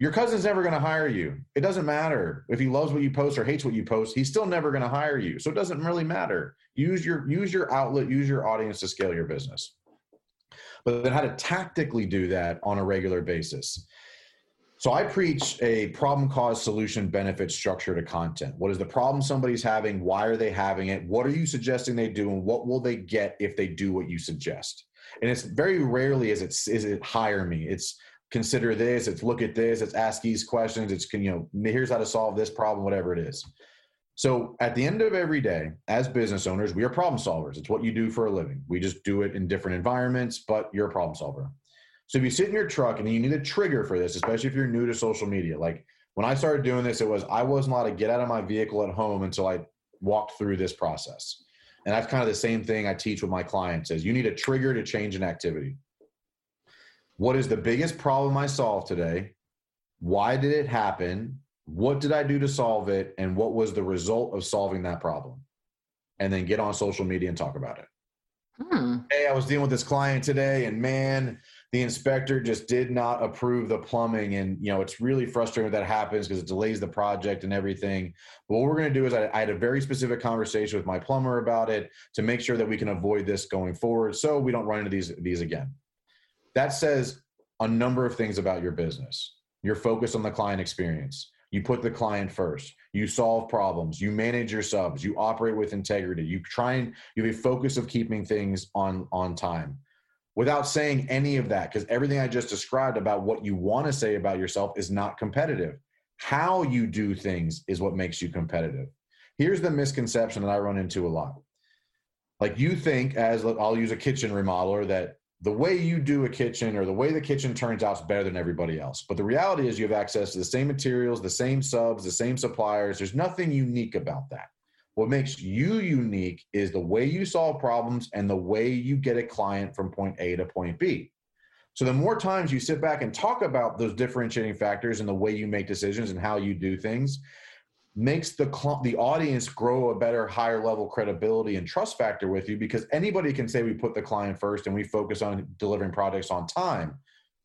your cousin's never going to hire you. It doesn't matter if he loves what you post or hates what you post. He's still never going to hire you. So it doesn't really matter. Use your use your outlet, use your audience to scale your business. But then how to tactically do that on a regular basis. So I preach a problem cause solution benefit structure to content. What is the problem somebody's having? Why are they having it? What are you suggesting they do and what will they get if they do what you suggest? And it's very rarely is it is it hire me. It's consider this, it's look at this, it's ask these questions, it's can you know here's how to solve this problem, whatever it is. So at the end of every day, as business owners, we are problem solvers. It's what you do for a living. We just do it in different environments, but you're a problem solver. So if you sit in your truck and you need a trigger for this, especially if you're new to social media, like when I started doing this, it was I wasn't allowed to get out of my vehicle at home until I walked through this process. And that's kind of the same thing I teach with my clients is you need a trigger to change an activity. What is the biggest problem I solved today? Why did it happen? What did I do to solve it? And what was the result of solving that problem? And then get on social media and talk about it. Hmm. Hey, I was dealing with this client today, and man, the inspector just did not approve the plumbing. And, you know, it's really frustrating when that happens because it delays the project and everything. But what we're going to do is I, I had a very specific conversation with my plumber about it to make sure that we can avoid this going forward so we don't run into these, these again. That says a number of things about your business. You're focused on the client experience. You put the client first. You solve problems. You manage your subs. You operate with integrity. You try and you have a focus of keeping things on on time. Without saying any of that, because everything I just described about what you want to say about yourself is not competitive. How you do things is what makes you competitive. Here's the misconception that I run into a lot. Like you think, as I'll use a kitchen remodeler, that the way you do a kitchen or the way the kitchen turns out is better than everybody else. But the reality is you have access to the same materials, the same subs, the same suppliers. There's nothing unique about that. What makes you unique is the way you solve problems and the way you get a client from point A to point B. So the more times you sit back and talk about those differentiating factors and the way you make decisions and how you do things, makes the the audience grow a better higher level credibility and trust factor with you because anybody can say we put the client first and we focus on delivering products on time.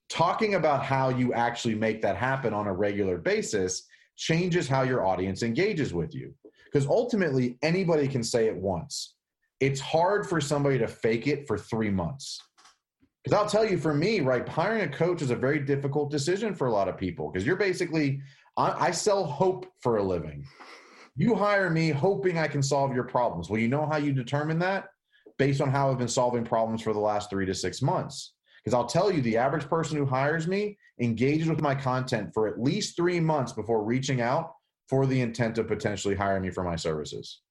Talking about how you actually make that happen on a regular basis changes how your audience engages with you because ultimately anybody can say it once. It's hard for somebody to fake it for 3 months. Because I'll tell you, for me, right, hiring a coach is a very difficult decision for a lot of people because you're basically I, I sell hope for a living. You hire me hoping I can solve your problems. Well, you know how you determine that? Based on how I've been solving problems for the last three to six months. Because I'll tell you, the average person who hires me engages with my content for at least three months before reaching out for the intent of potentially hiring me for my services.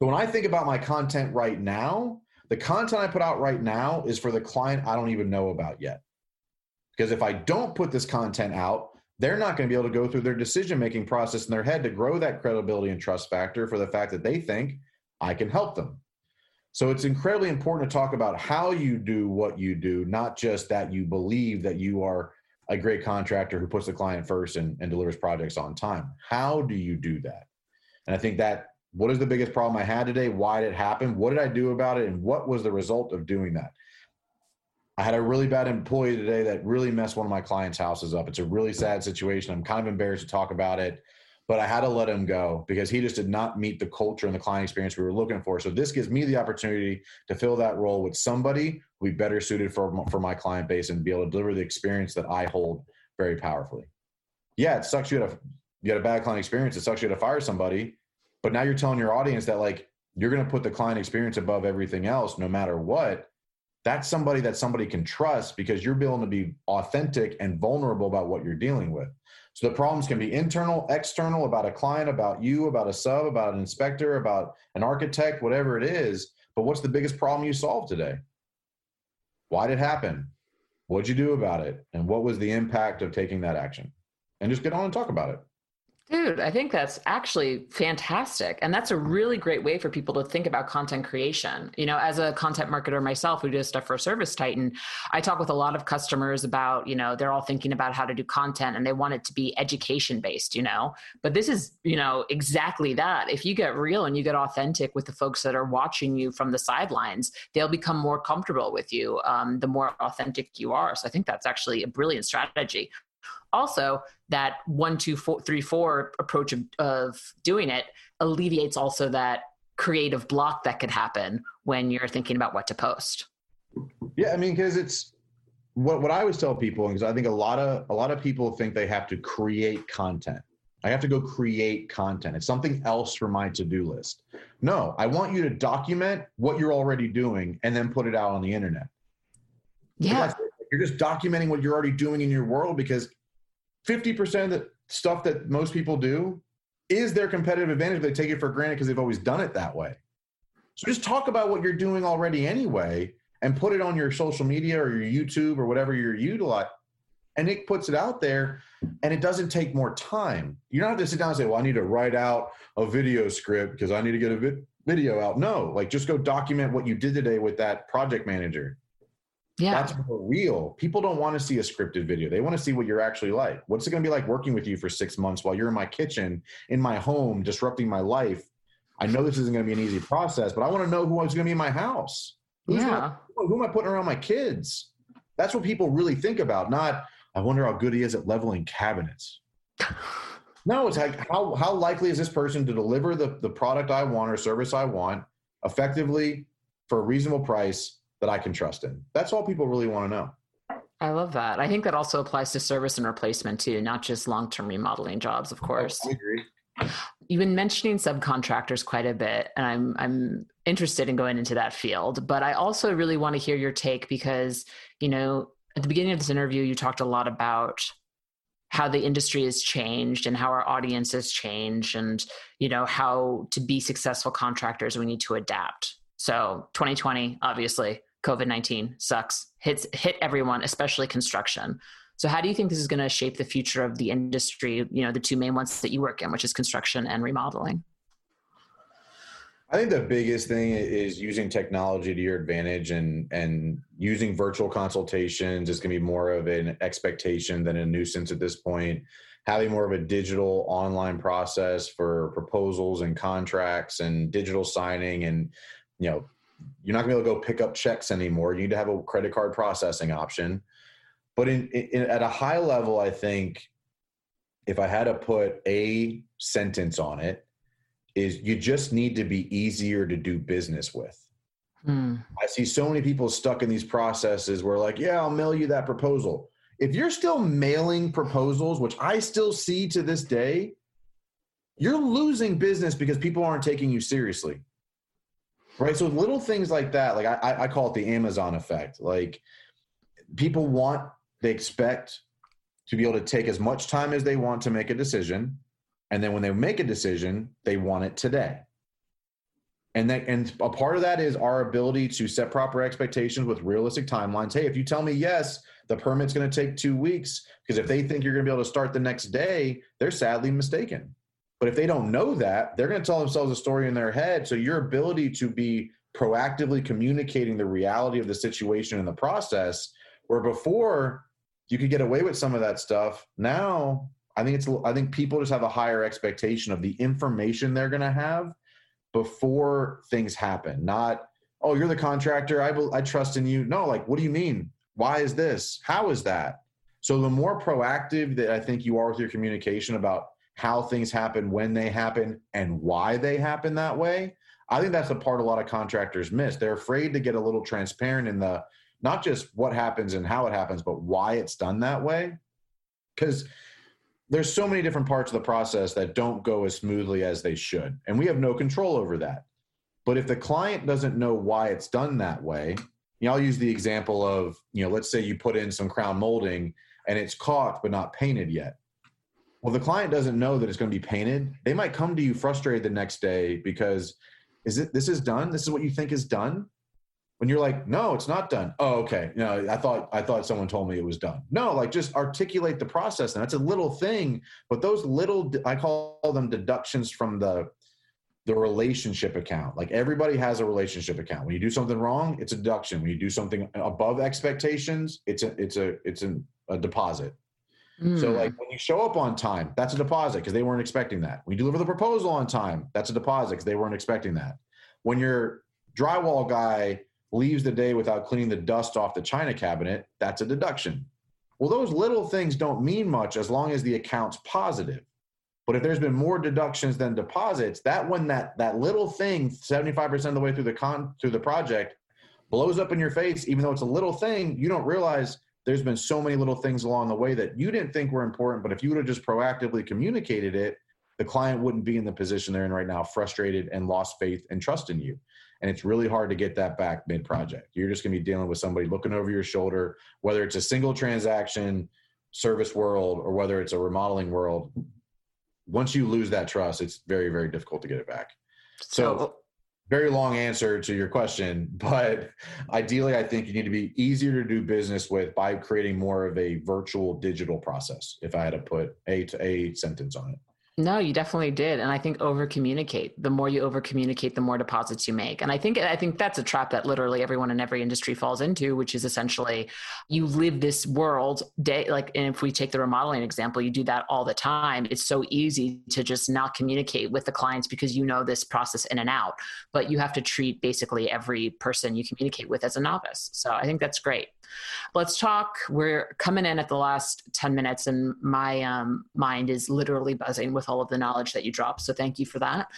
But when I think about my content right now, the content I put out right now is for the client I don't even know about yet. Because if I don't put this content out, they're not going to be able to go through their decision making process in their head to grow that credibility and trust factor for the fact that they think I can help them. So it's incredibly important to talk about how you do what you do, not just that you believe that you are a great contractor who puts the client first and, and delivers projects on time. How do you do that? And I think that what is the biggest problem I had today? Why did it happen? What did I do about it? And what was the result of doing that? I had a really bad employee today that really messed one of my clients' houses up. It's a really sad situation. I'm kind of embarrassed to talk about it, but I had to let him go because he just did not meet the culture and the client experience we were looking for. So this gives me the opportunity to fill that role with somebody who be better suited for for my client base and be able to deliver the experience that I hold very powerfully. Yeah, it sucks you had a you had a bad client experience. It sucks you had to fire somebody, but now you're telling your audience that like you're going to put the client experience above everything else, no matter what that's somebody that somebody can trust because you're willing to be authentic and vulnerable about what you're dealing with. So the problems can be internal, external, about a client, about you, about a sub, about an inspector, about an architect, whatever it is. But what's the biggest problem you solved today? Why did it happen? What'd you do about it? And what was the impact of taking that action? And just get on and talk about it. Dude, I think that's actually fantastic. And that's a really great way for people to think about content creation. You know, as a content marketer myself who does stuff for Service Titan, I talk with a lot of customers about, you know, they're all thinking about how to do content and they want it to be education based, you know. But this is, you know, exactly that. If you get real and you get authentic with the folks that are watching you from the sidelines, they'll become more comfortable with you um, the more authentic you are. So I think that's actually a brilliant strategy also that one two four three four approach of, of doing it alleviates also that creative block that could happen when you're thinking about what to post. Yeah i mean because it's what, what i always tell people because i think a lot of a lot of people think they have to create content. I have to go create content. It's something else for my to-do list. No i want you to document what you're already doing and then put it out on the internet. Yeah you're just documenting what you're already doing in your world because 50% of the stuff that most people do is their competitive advantage. They take it for granted because they've always done it that way. So just talk about what you're doing already anyway and put it on your social media or your YouTube or whatever you're utilizing. And it puts it out there and it doesn't take more time. You don't have to sit down and say, well, I need to write out a video script because I need to get a vid- video out. No, like just go document what you did today with that project manager yeah. That's more real. People don't want to see a scripted video. They want to see what you're actually like. What's it going to be like working with you for six months while you're in my kitchen, in my home, disrupting my life? I know this isn't going to be an easy process, but I want to know who's going to be in my house. Who's yeah. Gonna, who am I putting around my kids? That's what people really think about. Not, I wonder how good he is at leveling cabinets. no, it's like how how likely is this person to deliver the the product I want or service I want effectively for a reasonable price that I can trust in. That's all people really want to know. I love that. I think that also applies to service and replacement too, not just long term remodeling jobs, of oh, course. I agree. You've been mentioning subcontractors quite a bit, and I'm I'm interested in going into that field. But I also really want to hear your take because you know at the beginning of this interview, you talked a lot about how the industry has changed and how our audience has changed, and you know how to be successful contractors we need to adapt. So 2020, obviously, COVID 19 sucks, hits hit everyone, especially construction. So how do you think this is going to shape the future of the industry? You know, the two main ones that you work in, which is construction and remodeling. I think the biggest thing is using technology to your advantage and and using virtual consultations is going to be more of an expectation than a nuisance at this point. Having more of a digital online process for proposals and contracts and digital signing and you know you're not going to be able to go pick up checks anymore. You need to have a credit card processing option. But in, in, at a high level, I think if I had to put a sentence on it, is you just need to be easier to do business with. Hmm. I see so many people stuck in these processes where, like, yeah, I'll mail you that proposal. If you're still mailing proposals, which I still see to this day, you're losing business because people aren't taking you seriously right so little things like that like I, I call it the amazon effect like people want they expect to be able to take as much time as they want to make a decision and then when they make a decision they want it today And that and a part of that is our ability to set proper expectations with realistic timelines. Hey, if you tell me yes, the permit's going to take two weeks, because if they think you're going to be able to start the next day, they're sadly mistaken. But if they don't know that, they're going to tell themselves a story in their head. So your ability to be proactively communicating the reality of the situation in the process, where before you could get away with some of that stuff, now I think it's I think people just have a higher expectation of the information they're going to have before things happen. Not oh you're the contractor I I trust in you. No, like what do you mean? Why is this? How is that? So the more proactive that I think you are with your communication about how things happen, when they happen, and why they happen that way, I think that's the part a lot of contractors miss. They're afraid to get a little transparent in the not just what happens and how it happens, but why it's done that way. Because there's so many different parts of the process that don't go as smoothly as they should. And we have no control over that. But if the client doesn't know why it's done that way, you know, I'll use the example of, you know, let's say you put in some crown molding and it's caulked but not painted yet. Well, the client doesn't know that it's going to be painted. They might come to you frustrated the next day because is it this is done? This is what you think is done? When you're like, no, it's not done. Oh, okay. Know, I thought I thought someone told me it was done. No, like just articulate the process. And that's a little thing, but those little I call them deductions from the the relationship account. Like everybody has a relationship account. When you do something wrong, it's a deduction. When you do something above expectations, it's a it's a it's an, a deposit. Mm. So like when you show up on time, that's a deposit because they weren't expecting that. When you deliver the proposal on time, that's a deposit because they weren't expecting that. When your drywall guy leaves the day without cleaning the dust off the china cabinet, that's a deduction. Well, those little things don't mean much as long as the account's positive. But if there's been more deductions than deposits, that when that that little thing 75% of the way through the con through the project blows up in your face, even though it's a little thing, you don't realize there's been so many little things along the way that you didn't think were important. But if you would have just proactively communicated it, the client wouldn't be in the position they're in right now, frustrated and lost faith and trust in you. And it's really hard to get that back mid project. You're just going to be dealing with somebody looking over your shoulder, whether it's a single transaction, service world, or whether it's a remodeling world once you lose that trust, it's very, very difficult to get it back. So, very long answer to your question, but ideally, I think you need to be easier to do business with by creating more of a virtual digital process. If I had to put a to a sentence on it. No, you definitely did. And I think over communicate. The more you over communicate, the more deposits you make. And I think I think that's a trap that literally everyone in every industry falls into, which is essentially you live this world day like and if we take the remodeling example, you do that all the time. It's so easy to just not communicate with the clients because you know this process in and out. But you have to treat basically every person you communicate with as a novice. So I think that's great. Let's talk. We're coming in at the last 10 minutes, and my um, mind is literally buzzing with all of the knowledge that you dropped. So thank you for that.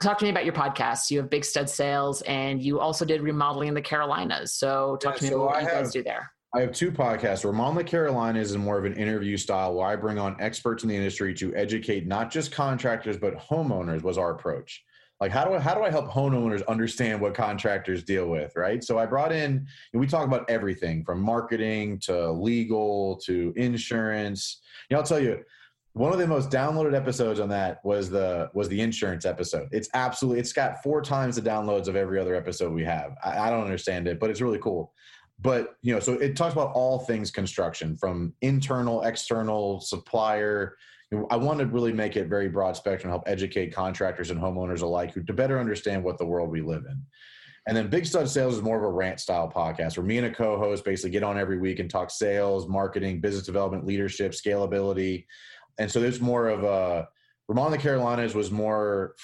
Talk to me about your podcast. You have Big Stud Sales, and you also did remodeling in the Carolinas. So talk yeah, to me so about what I you have, guys do there. I have two podcasts. Remodeling the Carolinas is more of an interview style where I bring on experts in the industry to educate not just contractors, but homeowners was our approach like how do I how do I help homeowners understand what contractors deal with, right? So I brought in we talk about everything from marketing to legal to insurance. You know, I'll tell you one of the most downloaded episodes on that was the was the insurance episode. It's absolutely it's got four times the downloads of every other episode we have. I, I don't understand it, but it's really cool. But you know, so it talks about all things construction, from internal, external, supplier, I want to really make it very broad spectrum, help educate contractors and homeowners alike who to better understand what the world we live in. And then Big Stud Sales is more of a rant style podcast where me and a co-host basically get on every week and talk sales, marketing, business development, leadership, scalability. And so there's more of a Remodeling the Carolinas was more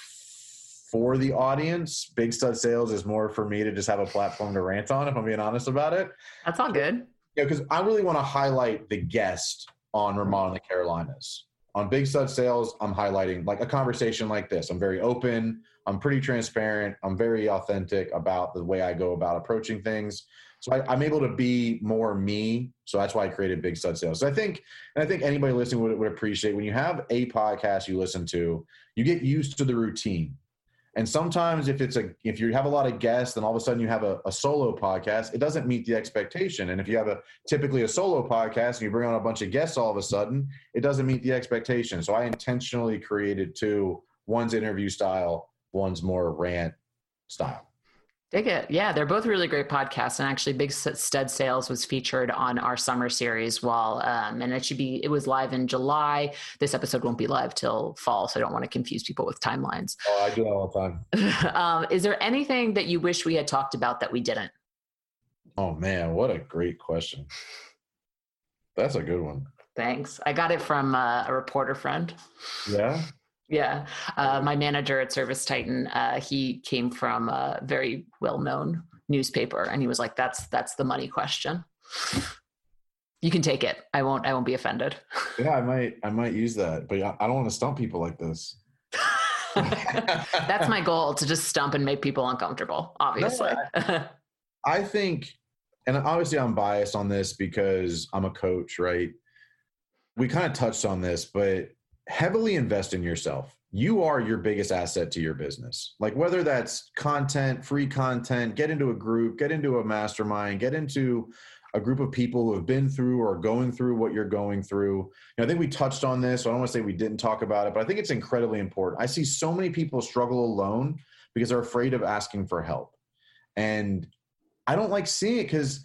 for the audience. Big Stud Sales is more for me to just have a platform to rant on, if I'm being honest about it. That's all good. Yeah, because I really want to highlight the guest on Remodeling the Carolinas on big stud sales i'm highlighting like a conversation like this. I'm very open. I'm pretty transparent. I'm very authentic about the way i go about approaching things. So I, am able to be more me. So that's why i created big stud sales. So i think and i think anybody listening would, would appreciate when you have a podcast you listen to you get used to the routine and sometimes if it's a if you have a lot of guests, then all of a sudden you have a, a, solo podcast, it doesn't meet the expectation. And if you have a typically a solo podcast and you bring on a bunch of guests all of a sudden, it doesn't meet the expectation. So I intentionally created two. One's interview style, one's more rant style. Dig it. Yeah, they're both really great podcasts. And actually, Big Stud Sales was featured on our summer series while, um, and it should be, it was live in July. This episode won't be live till fall. So I don't want to confuse people with timelines. Oh, I do that all the time. um, is there anything that you wish we had talked about that we didn't? Oh, man, what a great question. That's a good one. Thanks. I got it from uh, a reporter friend. Yeah. Yeah, uh, my manager at Service Titan, uh, he came from a very well-known newspaper, and he was like, "That's that's the money question. You can take it. I won't. I won't be offended." Yeah, I might. I might use that, but I don't want to stump people like this. that's my goal to just stump and make people uncomfortable. Obviously, no, I, I think, and obviously, I'm biased on this because I'm a coach, right? We kind of touched on this, but heavily invest in yourself. You are your biggest asset to your business. Like whether that's content, free content, get into a group, get into a mastermind, get into a group of people who have been through or going through what you're going through. I think we touched on this. So I don't want to say we didn't talk about it, but I think it's incredibly important. I see so many people struggle alone because they're afraid of asking for help. And I don't like seeing it because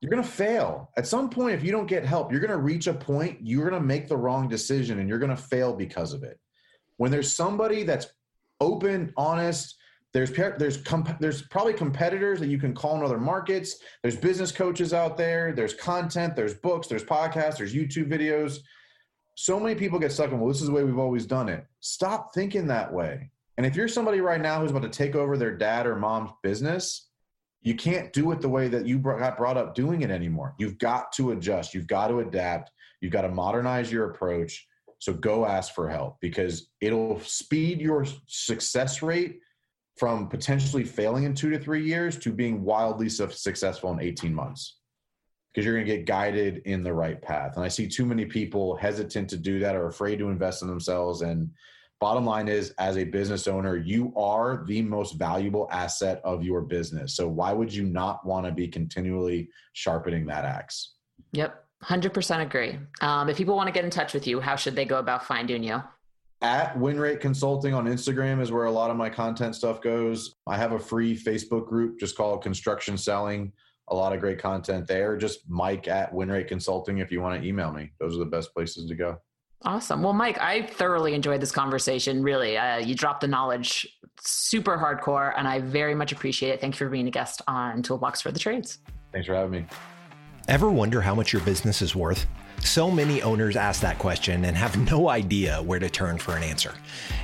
you're going to fail. At some point, if you don't get help, you're going to reach a point, you're going to make the wrong decision and you're going to fail because of it. When there's somebody that's open, honest, there's there's comp- there's probably competitors that you can call in other markets. There's business coaches out there. There's content. There's books. There's podcasts. There's YouTube videos. So many people get stuck in. Well, this is the way we've always done it. Stop thinking that way. And if you're somebody right now who's about to take over their dad or mom's business, you can't do it the way that you got brought up doing it anymore. You've got to adjust. You've got to adapt. You've got to modernize your approach. So go ask for help because it'll speed your success rate from potentially failing in two to three years to being wildly successful in 18 months because you're going to get guided in the right path. And I see too many people hesitant to do that or afraid to invest in themselves. And bottom line is as a business owner you are the most valuable asset of your business. So why would you not want to be continually sharpening that axe? Yep 100% agree. Um, if people want to get in touch with you how should they go about finding you? At winrate consulting on instagram is where a lot of my content stuff goes. I have a free facebook group just called construction selling. A lot of great content there. Just mike at winrate consulting if you want to email me. Those are the best places to go Awesome. Well, Mike, I thoroughly enjoyed this conversation. Really, uh, you dropped the knowledge super hardcore, and I very much appreciate it. Thank you for being a guest on Toolbox for the Trades. Thanks for having me. Ever wonder how much your business is worth? So many owners ask that question and have no idea where to turn for an answer.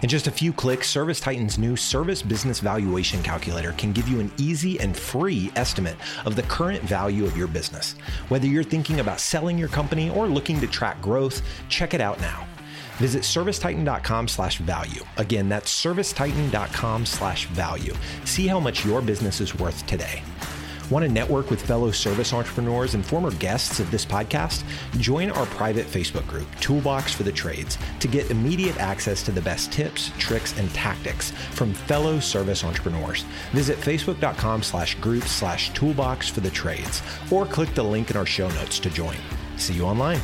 In just a few clicks, Service Titan's new Service Business Valuation Calculator can give you an easy and free estimate of the current value of your business. Whether you're thinking about selling your company or looking to track growth, check it out now. Visit servicetitan.com slash value. Again, that's servicetitan.com slash value. See how much your business is worth today. Want to network with fellow service entrepreneurs and former guests of this podcast? Join our private Facebook group, Toolbox for the Trades, to get immediate access to the best tips, tricks, and tactics from fellow service entrepreneurs. Visit facebook.com slash group slash toolbox for the trades or click the link in our show notes to join. See you online.